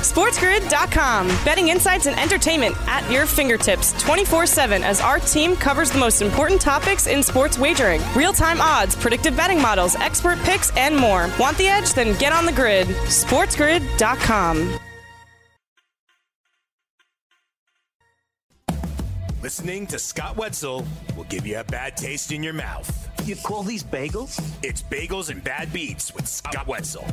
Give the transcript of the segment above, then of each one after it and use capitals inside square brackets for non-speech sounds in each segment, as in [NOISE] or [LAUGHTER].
SportsGrid.com. Betting insights and entertainment at your fingertips 24 7 as our team covers the most important topics in sports wagering real time odds, predictive betting models, expert picks, and more. Want the edge? Then get on the grid. SportsGrid.com. Listening to Scott Wetzel will give you a bad taste in your mouth. You call these bagels? It's Bagels and Bad Beats with Scott Wetzel.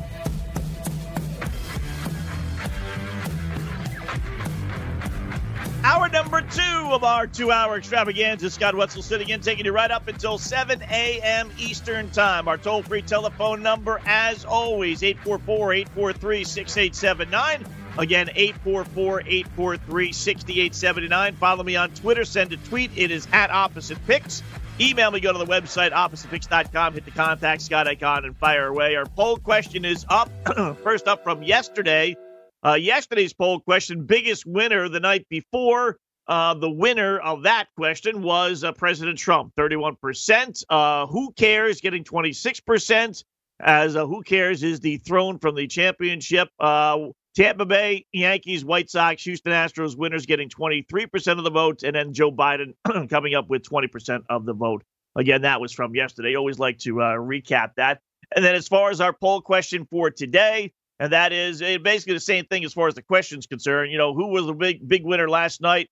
Hour number two of our two hour extravaganza. Scott Wetzel sitting in, taking you right up until 7 a.m. Eastern Time. Our toll free telephone number, as always, 844 843 6879. Again, 844 843 6879. Follow me on Twitter. Send a tweet. It is at Opposite Picks. Email me. Go to the website, oppositepicks.com. Hit the contact Scott icon and fire away. Our poll question is up. [CLEARS THROAT] First up from yesterday. Uh, yesterday's poll question, biggest winner the night before. Uh, the winner of that question was uh, President Trump, 31%. Uh, who cares? Getting 26%. As uh, who cares is the throne from the championship. Uh, Tampa Bay Yankees, White Sox, Houston Astros winners getting 23% of the votes, and then Joe Biden [CLEARS THROAT] coming up with 20% of the vote. Again, that was from yesterday. Always like to recap that. And then as far as our poll question for today, and that is eh, basically the same thing as far as the question's concerned. You know, who was the big big winner last night?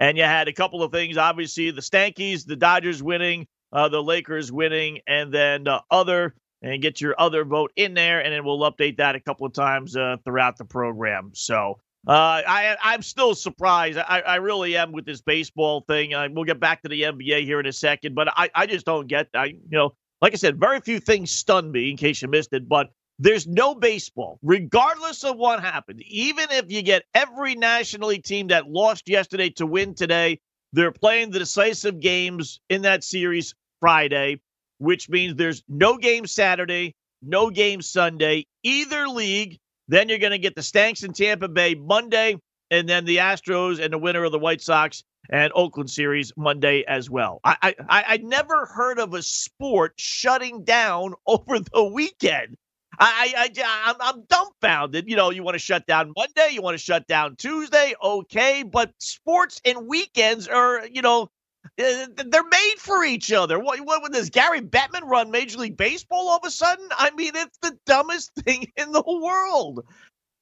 And you had a couple of things. Obviously, the Stankies, the Dodgers winning, uh, the Lakers winning, and then uh, other. And get your other vote in there, and then we'll update that a couple of times uh, throughout the program. So uh, I, I'm still surprised. I, I really am with this baseball thing. Uh, we'll get back to the NBA here in a second, but I, I just don't get. I you know, like I said, very few things stun me. In case you missed it, but there's no baseball, regardless of what happened. Even if you get every National League team that lost yesterday to win today, they're playing the decisive games in that series Friday, which means there's no game Saturday, no game Sunday, either league. Then you're going to get the Stanks in Tampa Bay Monday, and then the Astros and the winner of the White Sox and Oakland series Monday as well. I I I never heard of a sport shutting down [LAUGHS] over the weekend. I, I, I'm, I'm dumbfounded. You know, you want to shut down Monday, you want to shut down Tuesday, okay, but sports and weekends are, you know, eh, they're made for each other. What, what would this Gary Bettman run Major League Baseball all of a sudden? I mean, it's the dumbest [LAUGHS] thing in the world.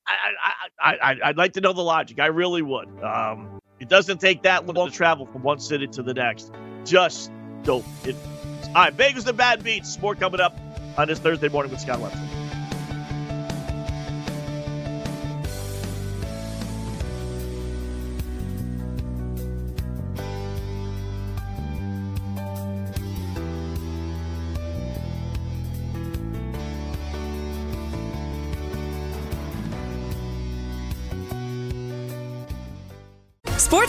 I, I, I, would like to know the logic. I really would. Um, it doesn't take that long to travel from one city to the next. Just don't. It, all right, Vegas the bad beats. More coming up on this Thursday morning with Scott Wetzel.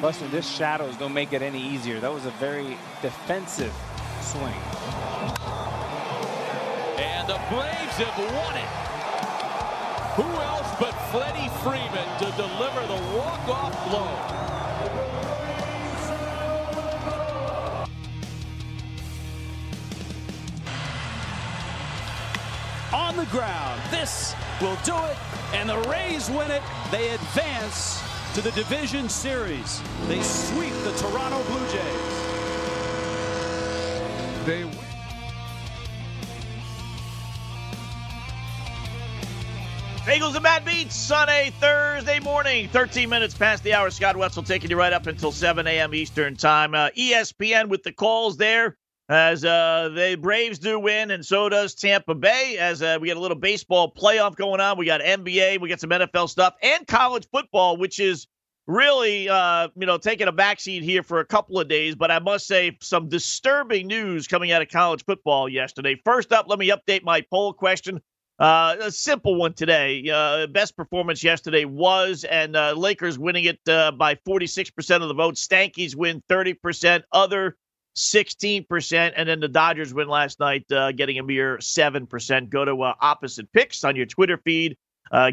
Buster, this shadows don't make it any easier. That was a very defensive swing. And the Braves have won it. Who else but Freddie Freeman to deliver the walk-off blow? On the ground. This will do it. And the Rays win it. They advance to the division series. They sweep the Toronto Blue Jays. They win. Bagels and Bad Beats, Sunday, Thursday morning, 13 minutes past the hour. Scott Wetzel taking you right up until 7 a.m. Eastern Time. Uh, ESPN with the calls there as uh, the Braves do win, and so does Tampa Bay. As uh, we got a little baseball playoff going on, we got NBA, we got some NFL stuff, and college football, which is really, uh, you know, taking a backseat here for a couple of days. But I must say, some disturbing news coming out of college football yesterday. First up, let me update my poll question. Uh, a simple one today. Uh, best performance yesterday was, and uh, Lakers winning it by 46% of the vote. Stankies win 30%, other 16%, and then the Dodgers win last night, uh, getting a mere 7%. Go to uh, opposite picks on your Twitter feed.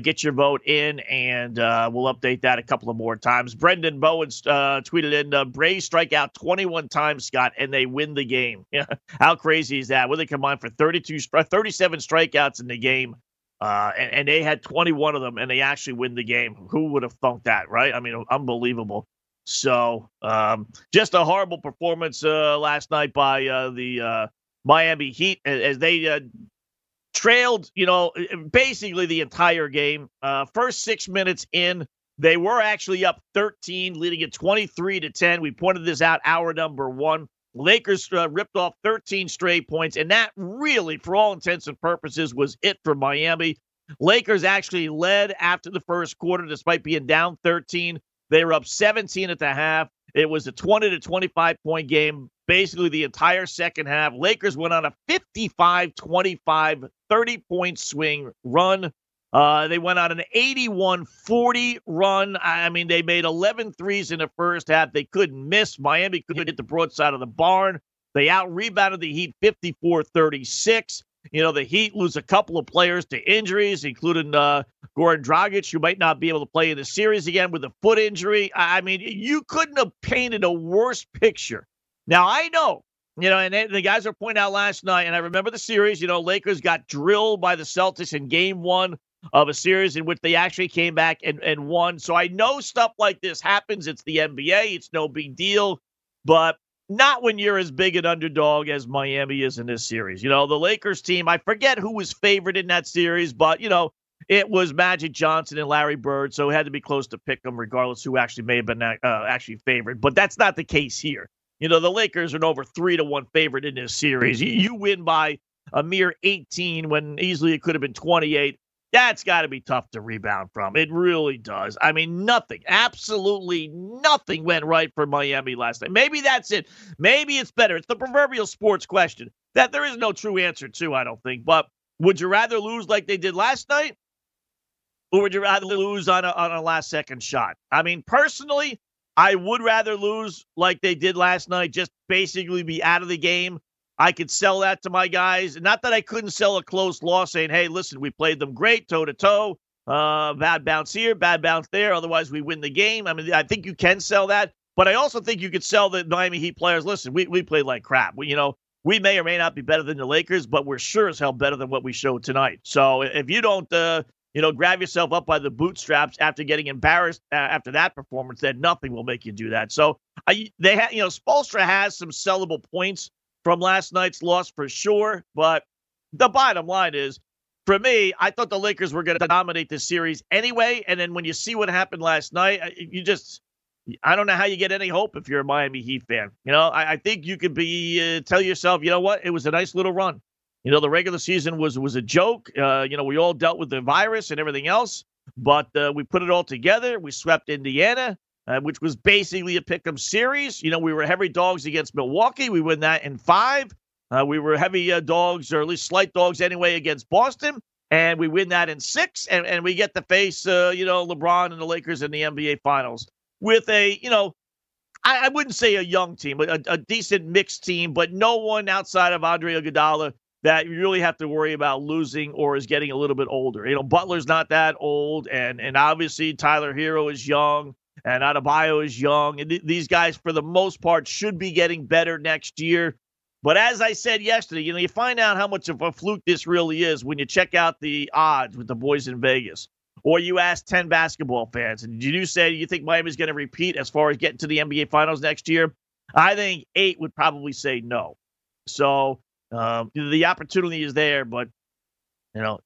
get your vote in, and we'll update that a couple of more times. Brendan Bowen tweeted in uh, Braves strike out 21 times, Scott, and they win the game. [LAUGHS] How crazy is that? Well, they combined for 32, 37 strikeouts in the game. Uh, and, and, they had 21 of them, and they actually win the game. Who would have thunk that, right? I mean, unbelievable. So, um, just a horrible performance uh, last night by uh, the uh, Miami Heat as they uh, trailed, you know, basically the entire game. Uh, first six minutes in, they were actually up 13, leading at 23 to 10. We pointed this out hour number one. Lakers uh, ripped off 13 straight points, and that really, for all intents and purposes, was it for Miami. Lakers actually led after the first quarter, despite being down 13. They were up 17 at the half. It was a 20 to 25 point game basically the entire second half. Lakers went on a 55 25 30 point swing run. Uh, they went on an 81 40 run. I mean, they made 11 threes in the first half. They couldn't miss. Miami couldn't hit the broadside of the barn. They out rebounded the Heat 54 36. You know, the Heat lose a couple of players to injuries, including uh, Goran Dragic, who might not be able to play in the series again with a foot injury. I mean, you couldn't have painted a worse picture. Now, I know, you know, and the guys were pointing out last night, and I remember the series, you know, Lakers got drilled by the Celtics in game one of a series in which they actually came back and, and won. So I know stuff like this happens. It's the NBA, it's no big deal. But not when you're as big an underdog as Miami is in this series. You know, the Lakers team, I forget who was favored in that series, but, you know, it was Magic Johnson and Larry Bird, so it had to be close to pick them, regardless who actually may have been uh, actually favored. But that's not the case here. You know, the Lakers are an over three to one favorite in this series. You, you win by a mere 18 when easily it could have been 28. That's got to be tough to rebound from. It really does. I mean, nothing, absolutely nothing went right for Miami last night. Maybe that's it. Maybe it's better. It's the proverbial sports question that there is no true answer to, I don't think. But would you rather lose like they did last night? Or would you rather lose on a, on a last second shot? I mean, personally, I would rather lose like they did last night, just basically be out of the game I could sell that to my guys. Not that I couldn't sell a close loss saying, hey, listen, we played them great toe to toe. Bad bounce here, bad bounce there. Otherwise, we win the game. I mean, I think you can sell that. But I also think you could sell the Miami Heat players. Listen, we, we played like crap. We, you know, we may or may not be better than the Lakers, but we're sure as hell better than what we showed tonight. So if you don't, uh, you know, grab yourself up by the bootstraps after getting embarrassed uh, after that performance, then nothing will make you do that. So I, they have, you know, Spoelstra has some sellable points from last night's loss for sure. But the bottom line is, for me, I thought the Lakers were going to dominate this series anyway. And then when you see what happened last night, you just, I don't know how you get any hope if you're a Miami Heat fan. You know, I, I think you could be uh, tell yourself, you know what, it was a nice little run. You know, the regular season was was a joke. Uh, you know, we all dealt with the virus and everything else, but uh, we put it all together. We swept Indiana uh, which was basically a pick'em series. You know, we were heavy dogs against Milwaukee. We win that in five. Uh, we were heavy uh, dogs, or at least slight dogs anyway, against Boston, and we win that in six. And, and we get to face, uh, you know, LeBron and the Lakers in the NBA Finals with a, you know, I, I wouldn't say a young team, but a, a, decent mixed team, but no one outside of Andre Iguodala that you really have to worry about losing or is getting a little bit older. You know, Butler's not that old, and and obviously Tyler Herro is young and Adebayo is young. And th- these guys, for the most part, should be getting better next year. But as I said yesterday, you know, you find out how much of a fluke this really is when you check out the odds with the boys in Vegas. Or you ask 10 basketball fans, and you say you think Miami's going to repeat as far as getting to the NBA Finals next year? I think eight would probably say no. So um, the opportunity is there, but you know,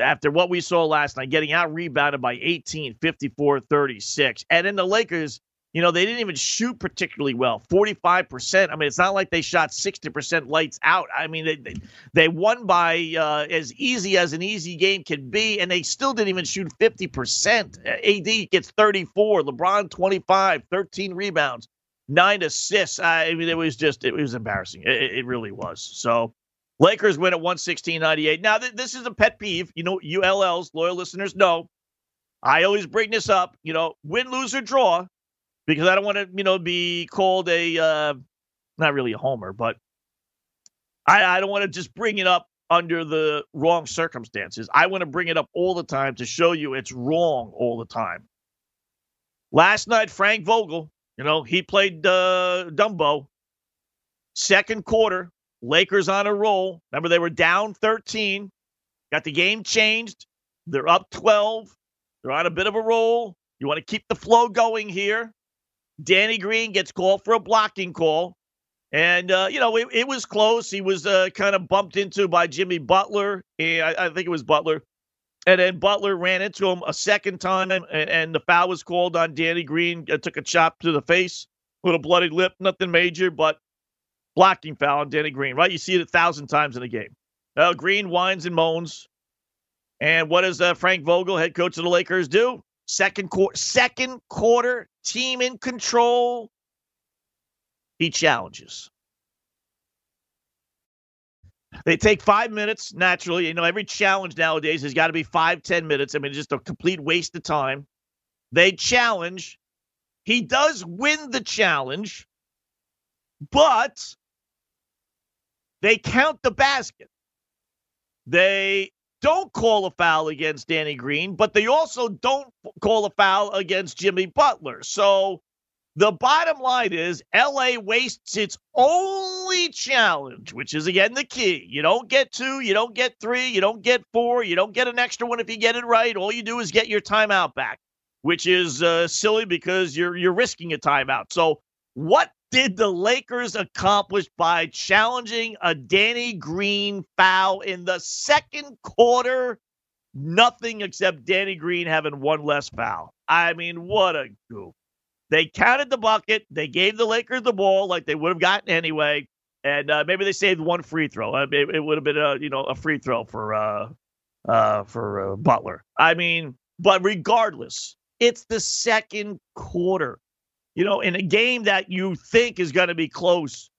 after what we saw last night, getting out rebounded by 18, 54, 36. And then the Lakers, you know, they didn't even shoot particularly well 45%. I mean, it's not like they shot 60% lights out. I mean, they, they, they won by uh, as easy as an easy game can be, and they still didn't even shoot 50%. AD gets 34, LeBron 25, 13 rebounds, nine assists. I mean, it was just, it was embarrassing. It, it really was. So, Lakers win at 116.98. Now, th- this is a pet peeve. You know, ULLs, loyal listeners know. I always bring this up, you know, win, lose, or draw, because I don't want to, you know, be called a, uh, not really a homer, but I, I don't want to just bring it up under the wrong circumstances. I want to bring it up all the time to show you it's wrong all the time. Last night, Frank Vogel, you know, he played uh, Dumbo. Second quarter, Lakers on a roll. Remember, they were down 13, got the game changed. They're up 12. They're on a bit of a roll. You want to keep the flow going here. Danny Green gets called for a blocking call. And, uh, you know, it, it, was close. He was uh, kind of bumped into by Jimmy Butler. I, I, think it was Butler. And then Butler ran into him a second time, and, and the foul was called on Danny Green. Uh, took a chop to the face with a bloody lip. Nothing major, but blocking foul on Danny Green, right? You see it a thousand times in a game. Uh, Green whines and moans. And what does uh, Frank Vogel, head coach of the Lakers, do? Second quarter, second quarter, team in control. He challenges. They take five minutes naturally. You know, every challenge nowadays has got to be five, ten minutes. I mean, it's just a complete waste of time. They challenge. He does win the challenge, but they count the basket. They don't call a foul against Danny Green, but they also don't call a foul against Jimmy Butler. So the bottom line is LA wastes its only challenge, which is again the key. You don't get two, you don't get three, you don't get four, you don't get an extra one if you get it right. All you do is get your timeout back, which is uh, silly because you're you're risking a timeout. So what did the Lakers accomplish by challenging a Danny Green foul in the second quarter? Nothing except Danny Green having one less foul. I mean, what a goof. They counted the bucket. They gave the Lakers the ball like they would have gotten anyway. And uh, maybe they saved one free throw. Uh, it, it would have been a you know a free throw for uh, uh, for uh, Butler. I mean, but regardless, it's the second quarter you know, in a game that you think is going to be close,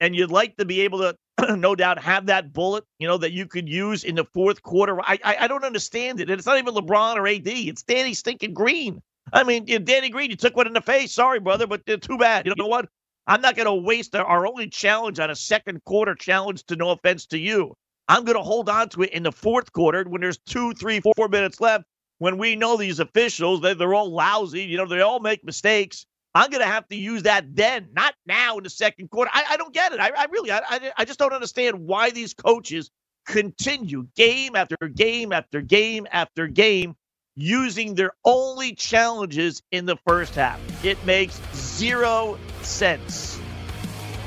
and you'd like to be able to, [CLEARS THROAT] no doubt, have that bullet, you know, that you could use in the fourth quarter. I, I, I don't understand it. And it's not even LeBron or AD. It's Danny stinking Green. I mean, Danny Green, you took one in the face. Sorry, brother, but uh, too bad. You know what? I'm not going to waste our only challenge on a second quarter challenge to no offense to you. I'm going to hold on to it in the fourth quarter when there's two, three, four minutes left. When we know these officials, they, they're all lousy. You know, they all make mistakes. I'm going to have to use that then, not now in the second quarter. I, I don't get it. I, I really, I, I just don't understand why these coaches continue game after game after game after game using their only challenges in the first half. It makes zero sense.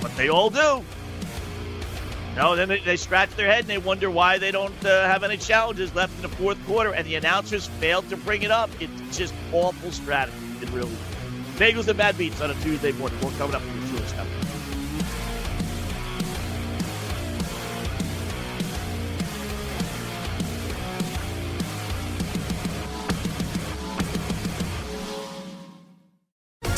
But they all do. No, then they, they scratch their head and they wonder why they don't uh, have any challenges left in the fourth quarter, and the announcers failed to bring it up. It's just awful strategy. It really is. Bagels and Bad Beats on a Tuesday morning. More coming up from the Truist Network.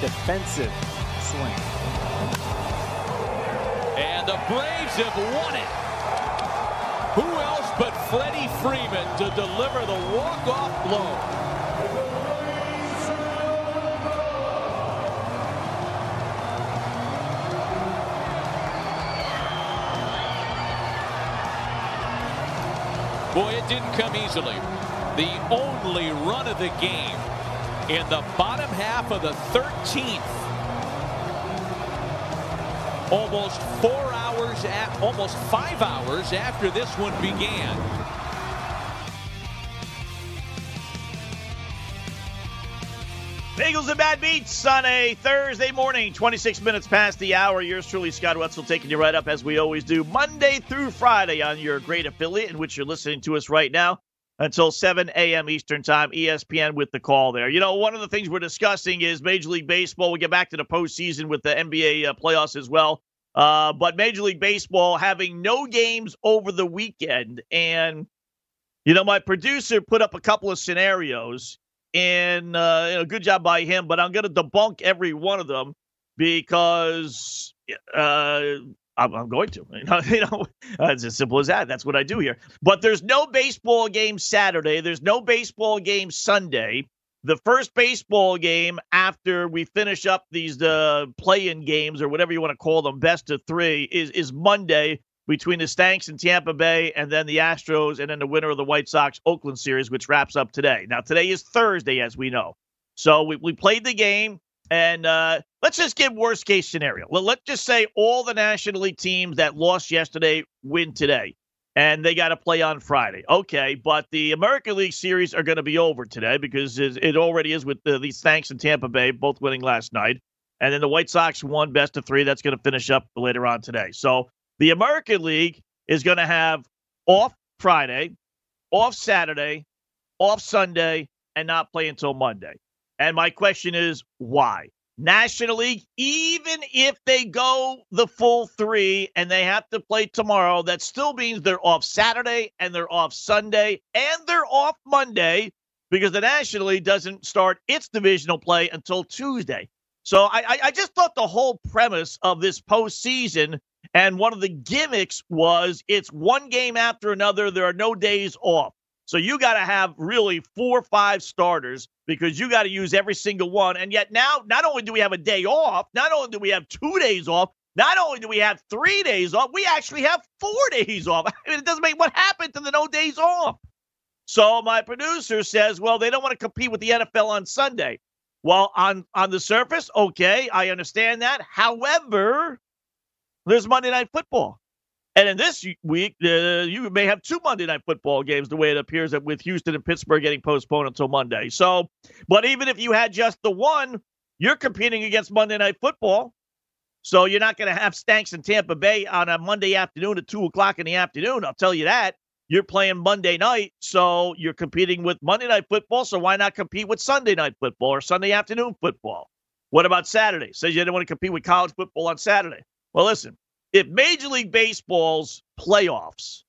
Defensive swing. And the Braves have won it. Who else but Freddie Freeman to deliver the walk-off blow? Boy, it didn't come easily. The only run of the game in the bottom half of the 13th. Almost four hours, at, almost five hours after this one began. Bagels and Bad Beats on a Thursday morning, 26 minutes past the hour. Yours truly, Scott Wetzel, taking you right up as we always do, Monday through Friday on your great affiliate in which you're listening to us right now until 7 a.m. Eastern Time, ESPN with the call there. You know, one of the things we're discussing is Major League Baseball. We get back to the postseason with the NBA uh, playoffs as well. Uh, but Major League Baseball having no games over the weekend. And, you know, my producer put up a couple of scenarios and uh, you know, good job by him. But I'm going to debunk every one of them because uh, I'm, I'm, going to. [LAUGHS] You know, you know, it's as simple as that. That's what I do here. But there's no baseball game Saturday. There's no baseball game Sunday. The first baseball game after we finish up these uh, play-in games or whatever you want to call them, best of three, is is Monday between the Stanks and Tampa Bay, and then the Astros, and then the winner of the White Sox Oakland series, which wraps up today. Now, today is Thursday, as we know. So we, we played the game, and uh, let's just give worst case scenario. Well, let's just say all the National League teams that lost yesterday win today, and they got to play on Friday. Okay, but the American League series are going to be over today because it already is with the, the Stanks and Tampa Bay both winning last night. And then the White Sox won best of three. That's going to finish up later on today. So the American League is going to have off Friday, off Saturday, off Sunday, and not play until Monday. And my question is why? National League, even if they go the full three and they have to play tomorrow, that still means they're off Saturday and they're off Sunday and they're off Monday because the National League doesn't start its divisional play until Tuesday. So I, I just thought the whole premise of this postseason and one of the gimmicks was it's one game after another. There are no days off. So you got to have really four or five starters because you got to use every single one. And yet now, not only do we have a day off, not only do we have two days off, not only do we have three days off, we actually have four [LAUGHS] days off. I mean, it doesn't make what happened to the no days off. So my producer says, well, they don't want to compete with the NFL on Sunday. Well, on on the surface, okay, I understand that. However, there's Monday Night Football. And in this week, uh, you may have two Monday Night Football games, the way it appears that with Houston and Pittsburgh getting postponed until Monday. So, but even if you had just the one, you're competing against Monday Night Football. So you're not going to have Stanks in Tampa Bay on a Monday afternoon at 2 o'clock in the afternoon. I'll tell you that. You're playing Monday night, so you're competing with Monday Night Football. So why not compete with Sunday Night Football or Sunday afternoon football? What about Saturday? Says you didn't want to compete with college football on Saturday. Well, listen, if Major League Baseball's playoffs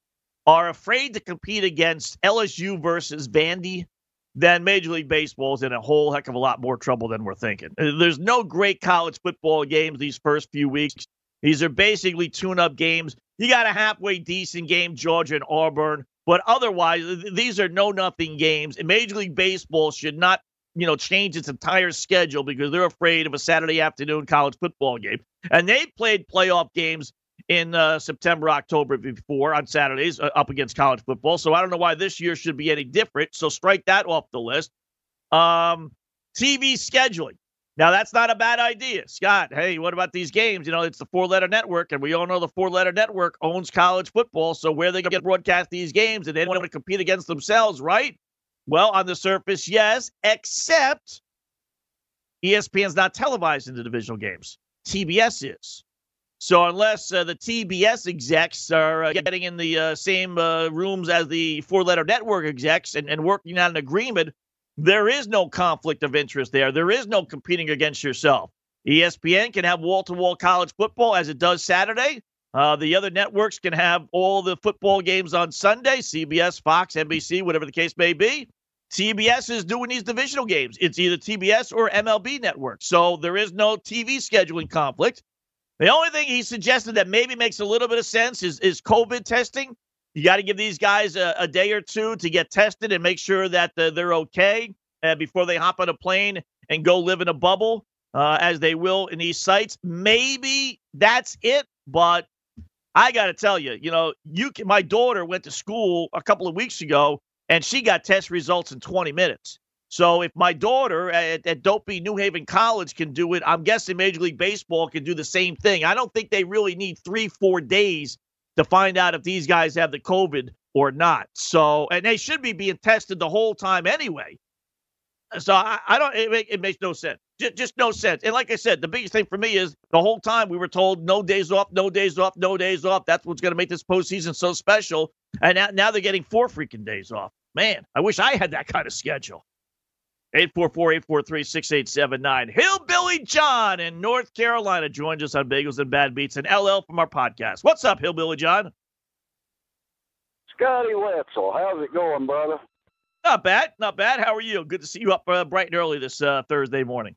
are afraid to compete against LSU versus Vandy, then Major League Baseball is in a whole heck of a lot more trouble than we're thinking. Uh, there's no great college football games these first few weeks. These are basically tune up games. You got a halfway decent game, Georgia and Auburn, but otherwise, these are no nothing games. And Major League Baseball should not you know, change its entire schedule because they're afraid of a Saturday afternoon college football game. And they played playoff games in uh, September, October before on Saturdays uh, up against college football. So I don't know why this year should be any different. So strike that off the list. Um, TV scheduling. Now that's not a bad idea, Scott. Hey, what about these games? You know, it's the four-letter network, and we all know the four-letter network owns college football. So where they get broadcast these games, and they want to compete against themselves, right? Well, on the surface, yes, except ESPN's not televising the divisional games. TBS is. So unless uh, the TBS execs are uh, getting in the uh, same uh, rooms as the four-letter network execs and, and working on an agreement, there is no conflict of interest there. There is no competing against yourself. ESPN can have wall-to-wall college football as it does Saturday. Uh, the other networks can have all the football games on Sunday, CBS, Fox, NBC, whatever the case may be. TBS is doing these divisional games. It's either TBS or MLB Network. So there is no TV scheduling conflict. The only thing he suggested that maybe makes a little bit of sense is, is COVID testing. You got to give these guys a, a, day or two to get tested and make sure that uh, they're okay uh, before they hop on a plane and go live in a bubble, uh, as they will in these sites. Maybe that's it, but I got to tell you, you know, you can, my daughter went to school a couple of weeks ago and she got test results in 20 minutes. So if my daughter at, at Dopey New Haven College can do it, I'm guessing Major League Baseball can do the same thing. I don't think they really need three, four days to find out if these guys have the COVID or not. So, and they should be being tested the whole time anyway. So I, I don't. It, it, makes no sense. Just, just no sense. And like I said, the biggest thing for me is the whole time we were told no days off, no days off, no days off. That's what's going to make this postseason so special. And now, now they're getting four freaking days off. Man, I wish I had that kind of schedule. 844-843-6879. Hillbilly John in North Carolina joins us on Bagels and Bad Beats and LL from our podcast. What's up, Hillbilly John? Scotty Wetzel, how's it going, brother? Not bad, not bad. How are you? Good to see you up uh, bright and early this uh, Thursday morning.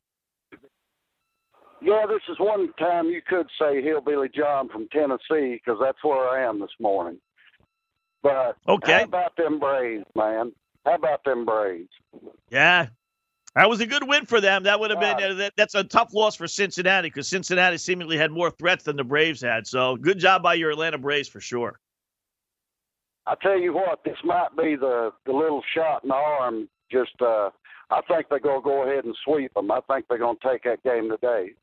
Yeah, this is one time you could say Hillbilly John from Tennessee because that's where I am this morning. But okay. how about them Braves, man? How about them Braves? Yeah, that was a good win for them. That would have been uh, that, that's a tough loss for Cincinnati because Cincinnati seemingly had more threats than the Braves had. So good job by your Atlanta Braves for sure. I tell you what, this might be the the little shot in the arm. Just, uh, I think they're gonna go ahead and sweep them. I think they're gonna take that game today.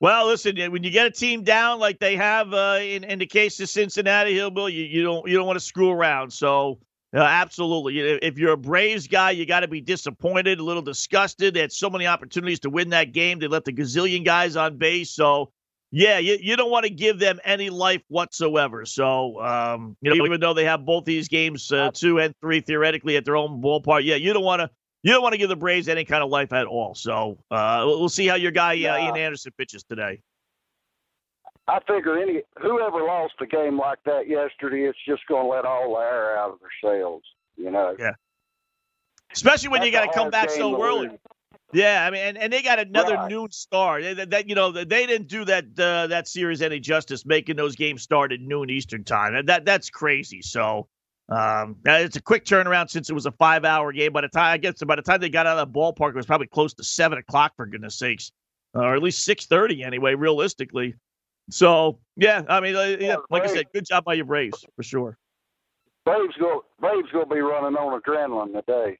Well, listen, when you get a team down like they have uh, in, in the case of Cincinnati Hillbill, you, you don't you don't want to screw around. So, uh, absolutely, if you're a Braves guy, you got to be disappointed, a little disgusted. They had so many opportunities to win that game. They left a gazillion guys on base. So, yeah, you, you don't want to give them any life whatsoever. So, um, you know, even though they have both these games, uh, two and three theoretically at their own ballpark, yeah, you don't want to you don't want to give the Braves any kind of life at all. So uh, we'll see how your guy uh, Ian Anderson pitches today. I figure any whoever lost a game like that yesterday, it's just going to let all the air out of their sails. You know. Yeah. Especially when That's you got to come back so early. Yeah, I mean, and, and they got another Right. noon star. That, that you know, they didn't do that uh, that series any justice, making those games start at noon Eastern time. That that's crazy. So, um, it's a quick turnaround since it was a five hour game. By the time I guess by the time they got out of the ballpark, it was probably close to seven o'clock for goodness sakes, uh, or at least six thirty anyway, realistically. So yeah, I mean, uh, yeah, Yeah, like I said, good job by your Braves for sure. Braves go Braves to be running on adrenaline today.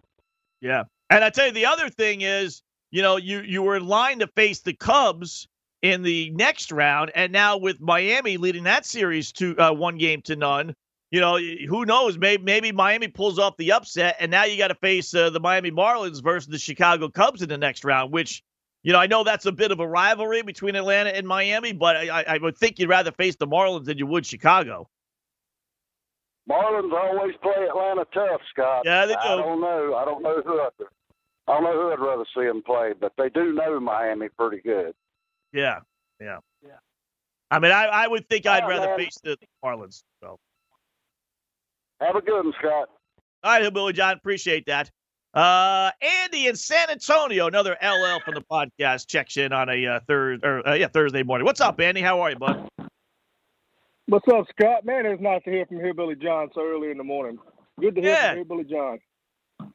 Yeah. And I tell you, the other thing is, you know, you you were in line to face the Cubs in the next round, and now with Miami leading that series to uh, one game to none, you know, who knows? Maybe maybe Miami pulls off the upset, and now you got to face uh, the Miami Marlins versus the Chicago Cubs in the next round. Which, you know, I know that's a bit of a rivalry between Atlanta and Miami, but I, I would think you'd rather face the Marlins than you would Chicago. Marlins always play Atlanta tough, Scott. Yeah, they do. I don't know. I don't know who I'd, I don't know who I'd rather see them play, but they do know Miami pretty good. Yeah, yeah, yeah. I mean, I, I would think I'd rather man. face the Marlins. So. Have a good one, Scott. All right, Billy John, appreciate that. Uh, Andy in San Antonio, another LL from the podcast, checks in on a uh, third or uh, yeah Thursday morning. What's up, Andy? How are you, bud? What's up, Scott? Man, it's nice to hear from Hillbilly John so early in the morning. Good to hear Yeah. from Hillbilly John.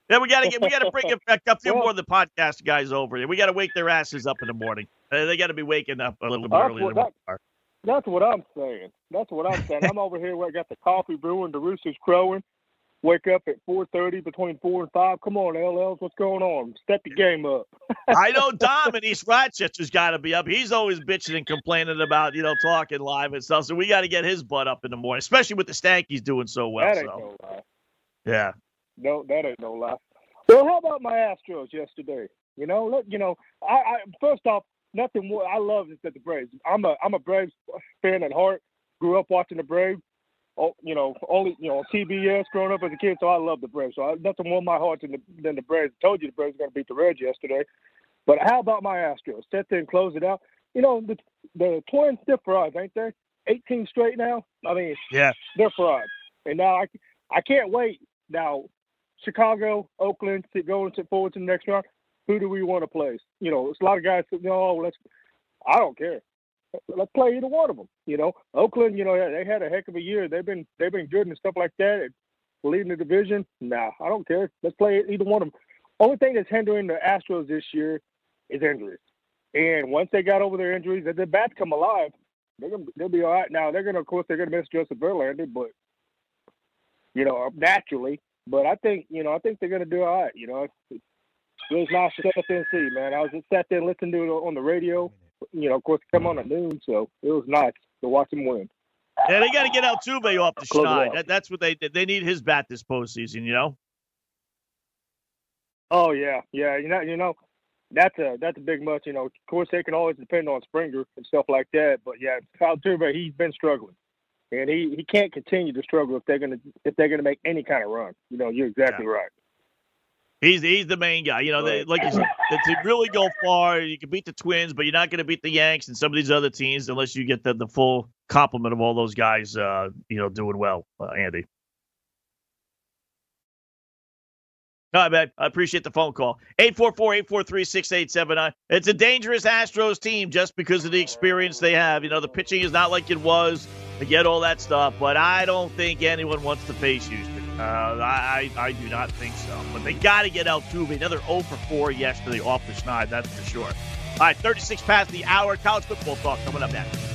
Yeah, we gotta get we gotta bring [LAUGHS] a, a few Well- more of the podcast guys over here. We gotta wake their asses up in the morning. Uh, they gotta be waking up a little bit earlier what- than we are. That's what I'm saying. That's what I'm saying. I'm over here where I got the coffee brewing, the roosters crowing. Wake up at 4:30 between four and five. Come on, LLs, what's going on? Step your game up. [LAUGHS] I know Dom in East Rochester's got to be up. He's always bitching and complaining about you know talking live and stuff. So we got to get his butt up in the morning, especially with the Stankies doing so well. that ain't So no lie. yeah, No, that ain't no lie. Well, how about my Astros yesterday? You know, look, you know, I, I first off, nothing more. I love is that the Braves. I'm a I'm a Braves fan at heart. Grew up watching the Braves. Oh, you know, only you know TBS growing up as a kid, so I love the Braves. So I, nothing more in my heart than the, than the Braves. I told you the Braves were going to beat the Reds yesterday. But how about my Astros? Set there and close it out. You know, the the Twins they're frauds, ain't they? 18 straight now. I mean, yeah. they're frauds. And now I, I can't wait. Now, Chicago, Oakland, to go into forward to the next round. Who do we want to play? You know, it's a lot of guys say, no, let's. I don't care. Let's play either one of them. You know, Oakland. You know, they had a heck of a year. They've been they've been good and stuff like that. Leading the division. Nah, I don't care. Let's play either one of them. Only thing that's hindering the Astros this year is injuries. And once they got over their injuries, if the bats come alive, they're gonna they'll be all right. Now they're gonna, of course, they're gonna miss Joseph Verlander, but you know, uh, naturally. But I think you know, I think they're gonna do all right. You know, it was nice to there and see, man. I was just sat there and listening to it on the radio. You know, of course, come on at noon, so it was nice to watch him win. Yeah, they got to get Altuve off the Close it schneid. out. That, that's what they they need his bat this postseason. You know. Oh yeah, yeah. You know, you know, that's a that's a big much. You know, of course they can always depend on Springer and stuff like that. But yeah, Turbay, he's been struggling, and he, he can't continue to struggle if they're gonna if they're gonna make any kind of run. You know, you're exactly yeah. right. He's he's the main guy. You know, they, like you said, to really go far, you can beat the Twins, but you're not going to beat the Yanks and some of these other teams unless you get the, the full complement of all those guys. Uh, you know, doing well, uh, Andy. All right, man. I appreciate the phone call. 844-843-6879. It's a dangerous Astros team just because of the experience they have. You know, the pitching is not like it was. I get all that stuff, but I don't think anyone wants to face Houston. Uh, I, I do not think so. But they got to get Altuve. Another 0 for 4 yesterday off the schneid, that's for sure. All right, 36 past the hour. College football talk coming up next.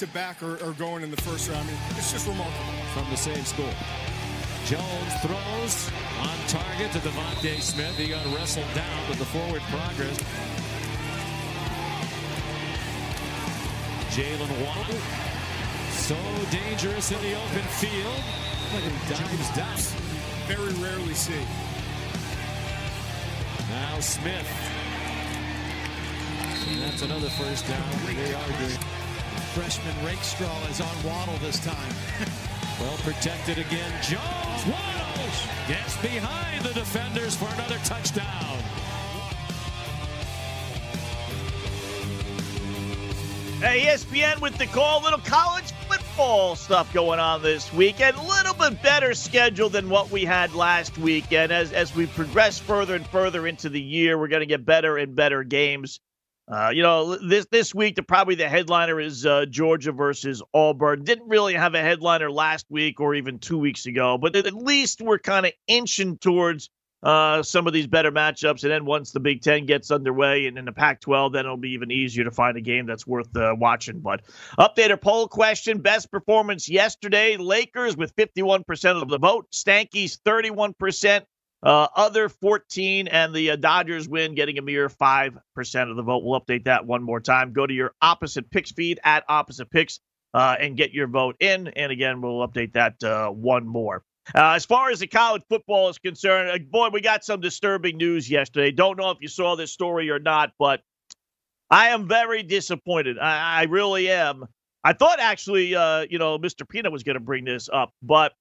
To back or, or going in the first round. I mean, it's just remarkable. From the same school. Jones throws on target to DeVonta Smith. He got wrestled down with the forward progress. Jaylen Waddle, so dangerous in the open field. dives down. Very rarely see. Now Smith. And that's another first down. They are doing. Freshman Rakestraw is on Waddle this time. [LAUGHS] well protected again. Jones Waddle gets behind the defenders for another touchdown. Hey, ESPN with the call. Little college football stuff going on this weekend. A little bit better schedule than what we had last weekend. As as we progress further and further into the year, we're going to get better and better games. Uh, you know, this this week, the, probably the headliner is uh, Georgia versus Auburn. Didn't really have a headliner last week or even two weeks ago, but at least we're kind of inching towards uh, some of these better matchups. And then once the Big Ten gets underway and in the Pac 12, then it'll be even easier to find a game that's worth uh, watching. But updated poll question best performance yesterday Lakers with 51% of the vote, Stankies 31%. Uh, other 14 and the uh, Dodgers win, getting a mere 5% of the vote. We'll update that one more time. Go to your opposite picks feed at opposite picks uh, and get your vote in. And again, we'll update that uh, one more. Uh, as far as the college football is concerned, uh, boy, we got some disturbing news yesterday. Don't know if you saw this story or not, but I am very disappointed. I, I really am. I thought actually, you know, Mr. Peanut was going to bring this up, but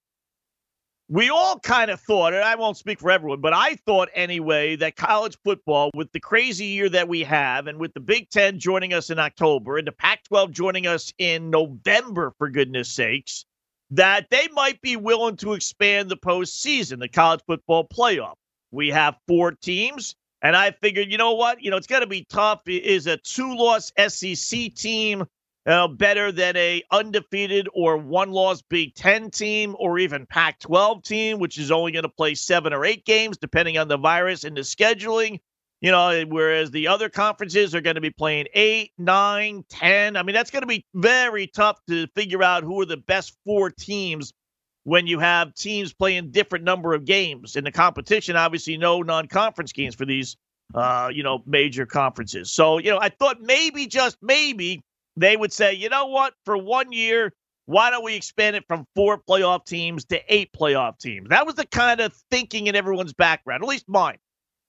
we all kind of thought, and I won't speak for everyone, but I thought anyway that college football, with the crazy year that we have, and with the Big Ten joining us in October and the Pac 12 joining us in November, for goodness sakes, that they might be willing to expand the postseason, the college football playoff. We have four teams, and I figured, you know what? You know, it's going to be tough. Is a two loss SEC team uh, better than a undefeated or one loss Big Ten team or even Pac 12 team, which is only going to play seven or eight games, depending on the virus and the scheduling. You know, whereas the other conferences are going to be playing eight, nine, ten. I mean, that's going to be very tough to figure out who are the best four teams when you have teams playing different number of games in the competition. Obviously, no non-conference games for these, uh, you know, major conferences. So, you know, I thought maybe just maybe they would say, you know what, for one year, why don't we expand it from four playoff teams to eight playoff teams? That was the kind of thinking in everyone's background, at least mine.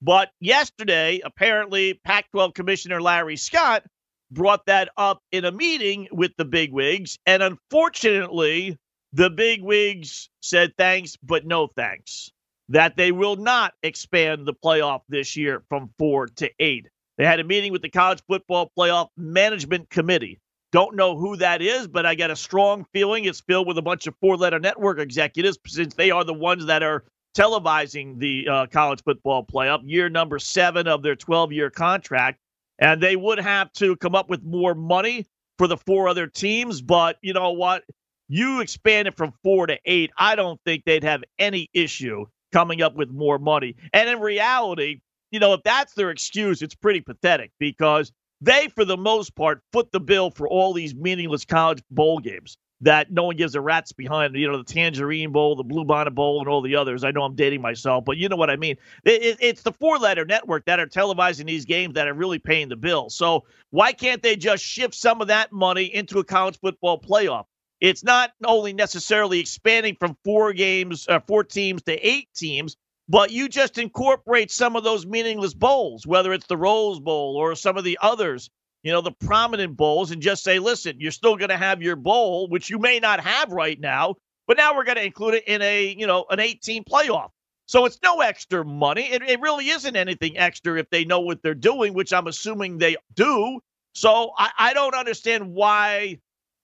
But yesterday, apparently, Pac 12 Commissioner Larry Scott brought that up in a meeting with the bigwigs. And unfortunately, the bigwigs said thanks, but no thanks. That they will not expand the playoff this year from four to eight. They had a meeting with the College Football Playoff Management Committee. Don't know who that is, but I got a strong feeling it's filled with a bunch of four letter network executives since they are the ones that are televising the uh, college football playoff, year number seven of their 12 year contract. And they would have to come up with more money for the four other teams. But you know what? You expand it from four to eight. I don't think they'd have any issue coming up with more money. And in reality, you know, if that's their excuse, it's pretty pathetic because they, for the most part, foot the bill for all these meaningless college bowl games that no one gives a rat's behind. You know, the Tangerine Bowl, the Bluebonnet Bowl, and all the others. I know I'm dating myself, but you know what I mean. It, it's the four letter network that are televising these games that are really paying the bill. So why can't they just shift some of that money into a college football playoff? It's not only necessarily expanding from four games, uh, four teams to eight teams, but you just incorporate some of those meaningless bowls, whether it's the Rose Bowl or some of the others you know, the prominent bowls and just say, listen, you're still going to have your bowl, which you may not have right now, but now we're going to include it in a, you know, an 18 playoff. So it's no extra money. It, it really isn't anything extra if they know what they're doing, which I'm assuming they do. So I, I don't understand why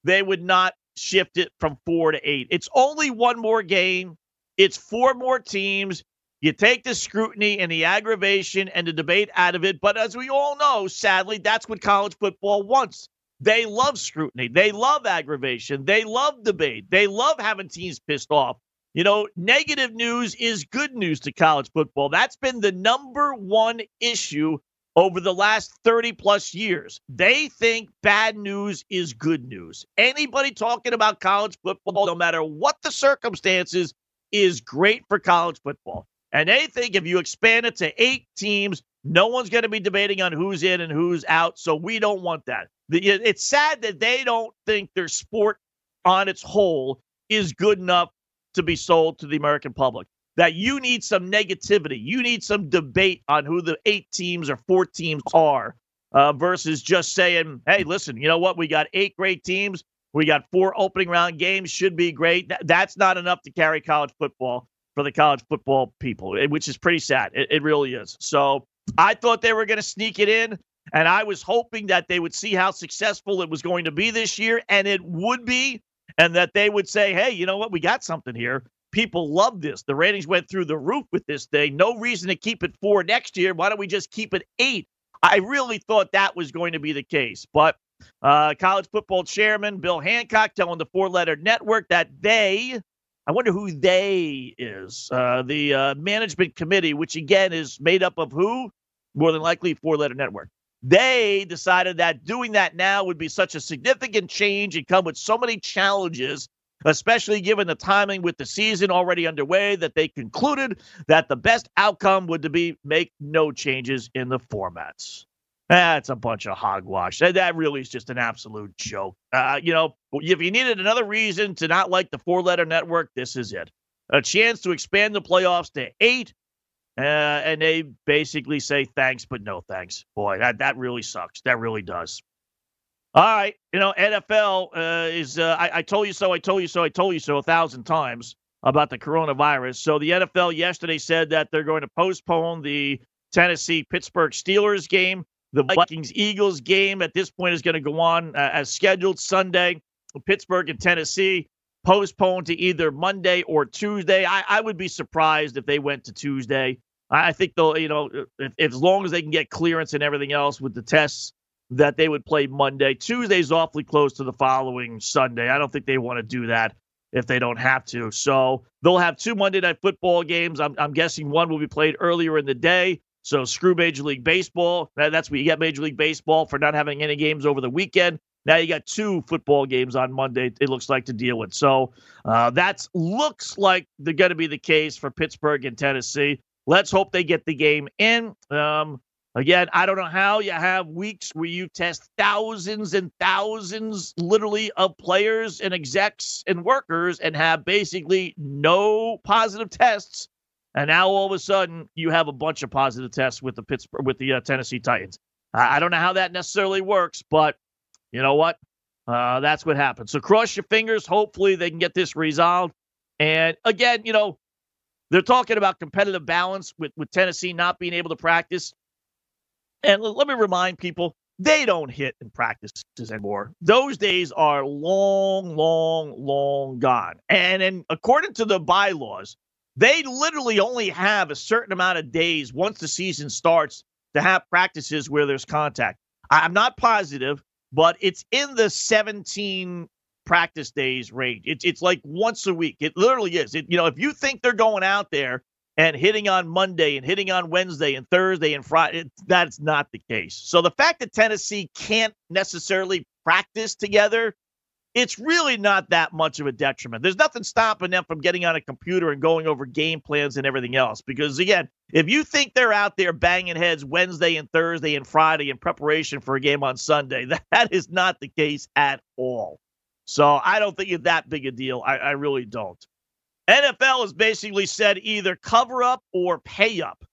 they would not shift it from four to eight. It's only one more game. It's four more teams. You take the scrutiny and the aggravation and the debate out of it. But as we all know, sadly, that's what college football wants. They love scrutiny. They love aggravation. They love debate. They love having teams pissed off. You know, negative news is good news to college football. That's been the number one issue over the last 30 plus years. They think bad news is good news. Anybody talking about college football, no matter what the circumstances, is great for college football. And they think if you expand it to eight teams, no one's going to be debating on who's in and who's out. So we don't want that. It's sad that they don't think their sport on its whole is good enough to be sold to the American public. That you need some negativity. You need some debate on who the eight teams or four teams are uh, versus just saying, hey, listen, you know what? We got eight great teams. We got four opening round games, should be great. that's not enough to carry college football for the college football people, eh, which is pretty sad. It, it really is. So I thought they were going to sneak it in, and I was hoping that they would see how successful it was going to be this year, and it would be, and that they would say, hey, you know what? We got something here. People love this. The ratings went through the roof with this thing. No reason to keep it four next year. Why don't we just keep it eight? I really thought that was going to be the case. But uh, college football chairman Bill Hancock telling the four letter network that they I wonder who they is. Uh, the uh, management committee, which again is made up of who? More than likely, four letter network. They decided that doing that now would be such a significant change and come with so many challenges, especially given the timing with the season already underway, that they concluded that the best outcome would be make no changes in the formats. That's a bunch of hogwash. That, that really is just an absolute joke. Uh, you know, if you needed another reason to not like the four letter network, this is it. A chance to expand the playoffs to eight. Uh, and they basically say thanks, but no thanks. Boy, that, that really sucks. That really does. All right. You know, NFL uh, is, uh, I, I told you so, I told you so, I told you so a thousand times about the coronavirus. So the NFL yesterday said that they're going to postpone the Tennessee Pittsburgh Steelers game the Vikings Eagles game at this point is going to go on uh, as scheduled Sunday. Pittsburgh and Tennessee postponed to either Monday or Tuesday. I, I would be surprised if they went to Tuesday. I think they'll, you know, if, if, as long as they can get clearance and everything else with the tests, that they would play Monday. Tuesday's awfully close to the following Sunday. I don't think they want to do that if they don't have to. So they'll have two Monday night football games. I'm, I'm guessing one will be played earlier in the day. So screw Major League Baseball. That's what you get Major League Baseball for not having any games over the weekend. Now you got two football games on Monday. It looks like to deal with. So uh, that looks like they're going to be the case for Pittsburgh and Tennessee. Let's hope they get the game in. Um, again, I don't know how you have weeks where you test thousands and thousands, literally, of players and execs and workers, and have basically no positive tests and now all of a sudden you have a bunch of positive tests with the Pittsburgh with the uh, Tennessee Titans. I, I, don't know how that necessarily works, but you know what? Uh, that's what happens. So cross your fingers. Hopefully they can get this resolved. And again, you know, they're talking about competitive balance with with Tennessee not being able to practice. And l- let me remind people, they don't hit in practices anymore. Those days are long, long, long gone. And and according to the bylaws, they literally only have a certain amount of days once the season starts to have practices where there's contact. I'm not positive, but it's in the 17 practice days range. It's it's like once a week. It literally is. It, you know, if you think they're going out there and hitting on Monday and hitting on Wednesday and Thursday and Friday, it, that's not the case. So the fact that Tennessee can't necessarily practice together it's really not that much of a detriment. There's nothing stopping them from getting on a computer and going over game plans and everything else. Because again, if you think they're out there banging heads Wednesday and Thursday and Friday in preparation for a game on Sunday, [LAUGHS] that is not the case at all. So I don't think it's that big a deal. I, I really don't. NFL has basically said either cover up or pay up.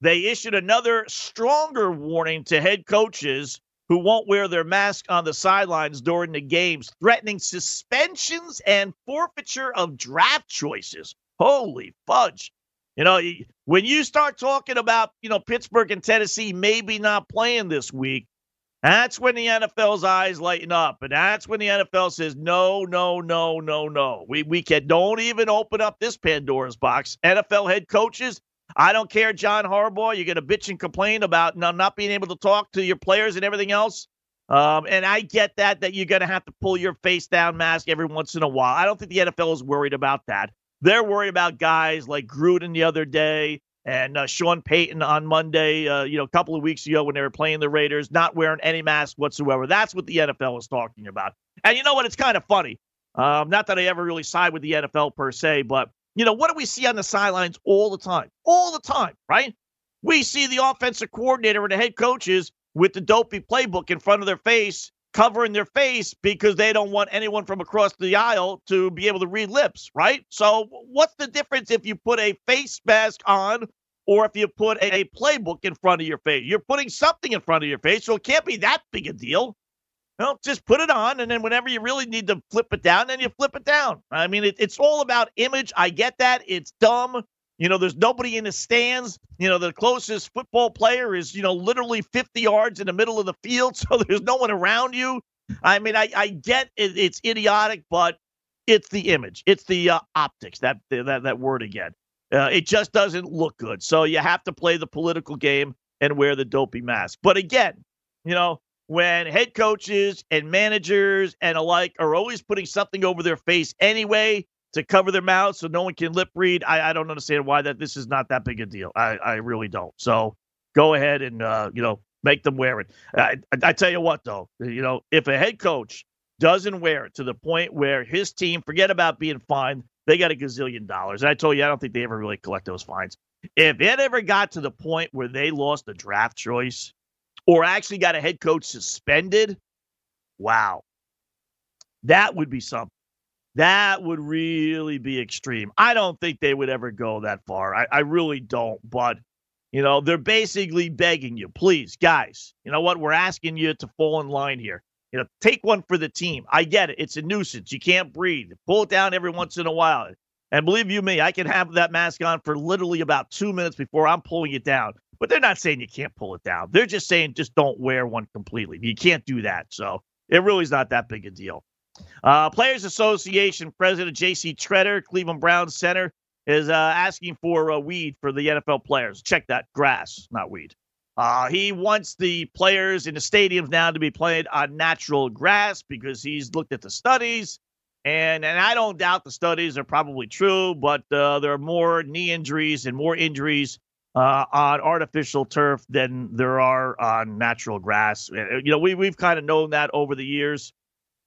They issued another stronger warning to head coaches who won't wear their mask on the sidelines during the games, threatening suspensions and forfeiture of draft choices. Holy fudge. You know, when you start talking about, you know, Pittsburgh and Tennessee maybe not playing this week, that's when the NFL's eyes lighten up. And that's when the NFL says, no, no, no, no, no. We, we can don't even open up this Pandora's box. NFL head coaches, I don't care, John Harbaugh. You're going to bitch and complain about not being able to talk to your players and everything else. Um, and I get that that you're going to have to pull your face down mask every once in a while. I don't think the NFL is worried about that. They're worried about guys like Gruden the other day and uh, Sean Payton on Monday. Uh, you know, a couple of weeks ago when they were playing the Raiders, not wearing any mask whatsoever. That's what the NFL is talking about. And you know what? It's kind of funny. Um, not that I ever really side with the NFL per se, but you know, what do we see on the sidelines all the time? All the time, right? We see the offensive coordinator and the head coaches with the dopey playbook in front of their face, covering their face because they don't want anyone from across the aisle to be able to read lips, right? So, what's the difference if you put a face mask on or if you put a, playbook in front of your face? You're putting something in front of your face, so it can't be that big a deal. Well, just put it on, and then whenever you really need to flip it down, then you flip it down. I mean, it, it's all about image. I get that. It's dumb. You know, there's nobody in the stands. You know, the closest football player is, you know, literally 50 yards in the middle of the field, [LAUGHS] so there's no one around you. I mean, I, I get it, it's idiotic, but it's the image. It's the uh, optics. That that that word again. Uh, it just doesn't look good. So you have to play the political game and wear the dopey mask. But again, you know, when head coaches and managers and alike are always putting something over their face anyway to cover their mouth so no one can lip read. I, I don't understand why that this is not that big a deal. I, I really don't. So go ahead and uh, you know make them wear it. I, I tell you what though, you know if a head coach doesn't wear it to the point where his team forget about being fined, they got a gazillion dollars. And I told you I don't think they ever really collect those fines. If it ever got to the point where they lost a draft choice, or actually got a head coach suspended, wow, that would be something. That would really be extreme. I don't think they would ever go that far. I, I really don't. But, you know, they're basically begging you, please, guys, you know what? We're asking you to fall in line here. You know, take one for the team. I get it. It's a nuisance. You can't breathe. Pull it down every once in a while. And believe you me, I can have that mask on for literally about two minutes before I'm pulling it down. But they're not saying you can't pull it down. They're just saying just don't wear one completely. You can't do that. So it really is not that big a deal. Uh, Players Association President J.C. Tretter, Cleveland Browns center, is uh, asking for a weed for the NFL players. Check that grass, not weed. Uh, he wants the players in the stadiums now to be played on natural grass because he's looked at the studies. And, and I don't doubt the studies are probably true, but uh, there are more knee injuries and more injuries uh, on artificial turf than there are on natural grass. Uh, you know, we we've kind of known that over the years.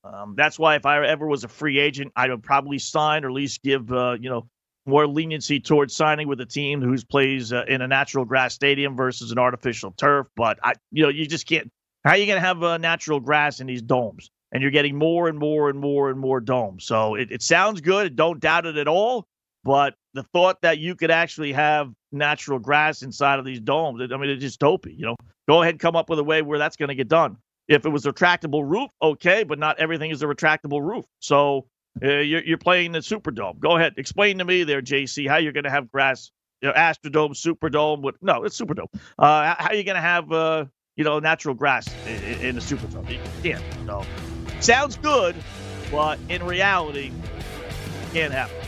Um, that's why if I ever was a free agent, I would probably sign or at least give uh, you know more leniency towards signing with a team who plays uh, in a natural grass stadium versus an artificial turf. But I, you know, you just can't. How are you going to have uh, natural grass in these domes? And you're getting more and more and more and more domes. So it, it sounds good. Don't doubt it at all. But the thought that you could actually have natural grass inside of these domes, I mean, it's just dopey. You know, go ahead and come up with a way where that's going to get done. If it was a retractable roof, okay, but not everything is a retractable roof. So uh, you're, you're playing the Superdome. Go ahead, explain to me there, JC, how you're going to have grass, you know, Astrodome, Superdome. With, no, it's Superdome. Uh, how are you going to have uh, you know, natural grass in, in the Superdome. You can't. So, sounds good, but in reality, can't happen.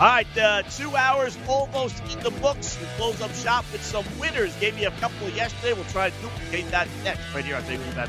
All right, uh, two hours almost in the books. We close up shop with some winners. Gave you a couple yesterday. We'll try to duplicate that next right here on Table Bad.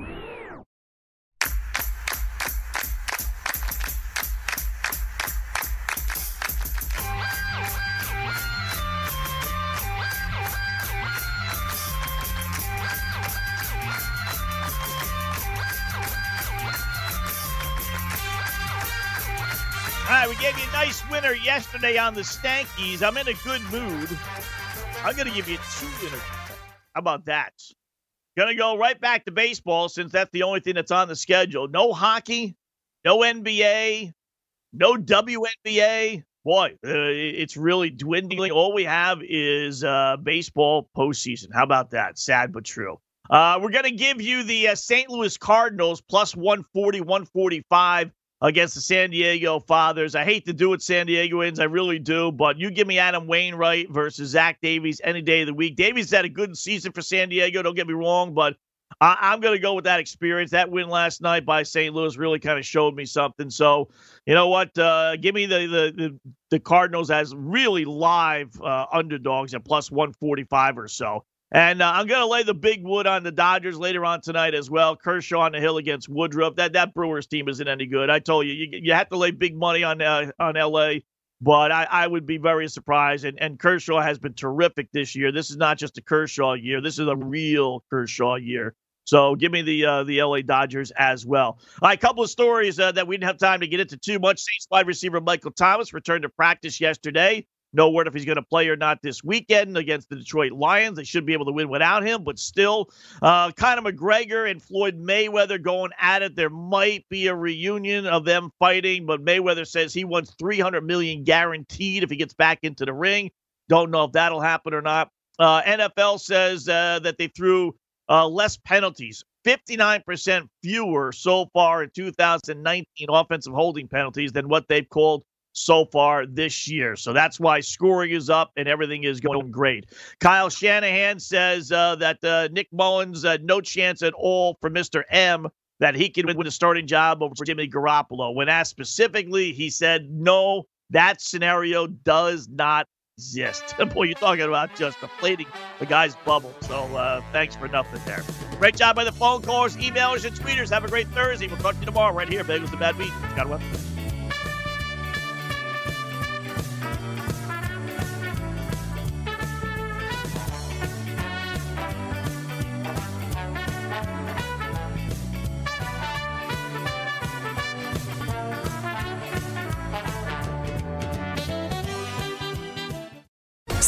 Right, we gave you a nice winner yesterday on the Stankies. I'm in a good mood. I'm going to give you two winners. How about that? To go right back to baseball since that's the only thing that's on the schedule. No hockey, no NBA, no WNBA. Boy, uh, it's really dwindling. All we have is uh, baseball postseason. How about that? Sad but true. Uh, we're going to give you the uh, St. Louis Cardinals plus 140, 145 against the San Diego Fathers. I hate to do it, San Diegoans. I really do. But you give me Adam Wainwright versus Zach Davies any day of the week. Davies had a good season for San Diego. Don't get me wrong, but I, am going to go with that experience. That win last night by St. Louis really kind of showed me something. So, you know what? Uh, give me the, the the the Cardinals as really live uh, underdogs at plus 145 or so. And uh, I'm going to lay the big wood on the Dodgers later on tonight as well. Kershaw on the hill against Woodruff. That that Brewers team isn't any good. I told you, you, you have to lay big money on uh, on LA, but I, I would be very surprised. And, and Kershaw has been terrific this year. This is not just a Kershaw year. This is a real Kershaw year. So give me the uh, the LA Dodgers as well. All right, a couple of stories uh, that we didn't have time to get into too much. Saints wide receiver Michael Thomas returned to practice yesterday. No word if he's going to play or not this weekend against the Detroit Lions. They should be able to win without him, but still, uh, Conor McGregor and Floyd Mayweather going at it. There might be a reunion of them fighting, but Mayweather says he wants 300 million guaranteed if he gets back into the ring. Don't know if that'll happen or not. Uh, NFL says uh, that they threw uh, less penalties, 59% fewer so far in 2019 offensive holding penalties than what they've called so far this year. So that's why scoring is up and everything is going great. Kyle Shanahan says uh, that uh, Nick Mullens, uh, no chance at all for Mr. M that he can win a starting job over Jimmy Garoppolo. When asked specifically, he said, no, that scenario does not exist. [LAUGHS] Boy, you're talking about just deflating the guy's bubble. So uh, thanks for nothing there. Great job by the phone callers, emailers, and tweeters. Have a great Thursday. We'll talk to you tomorrow right here. Bagels and Bad Beat. Got one.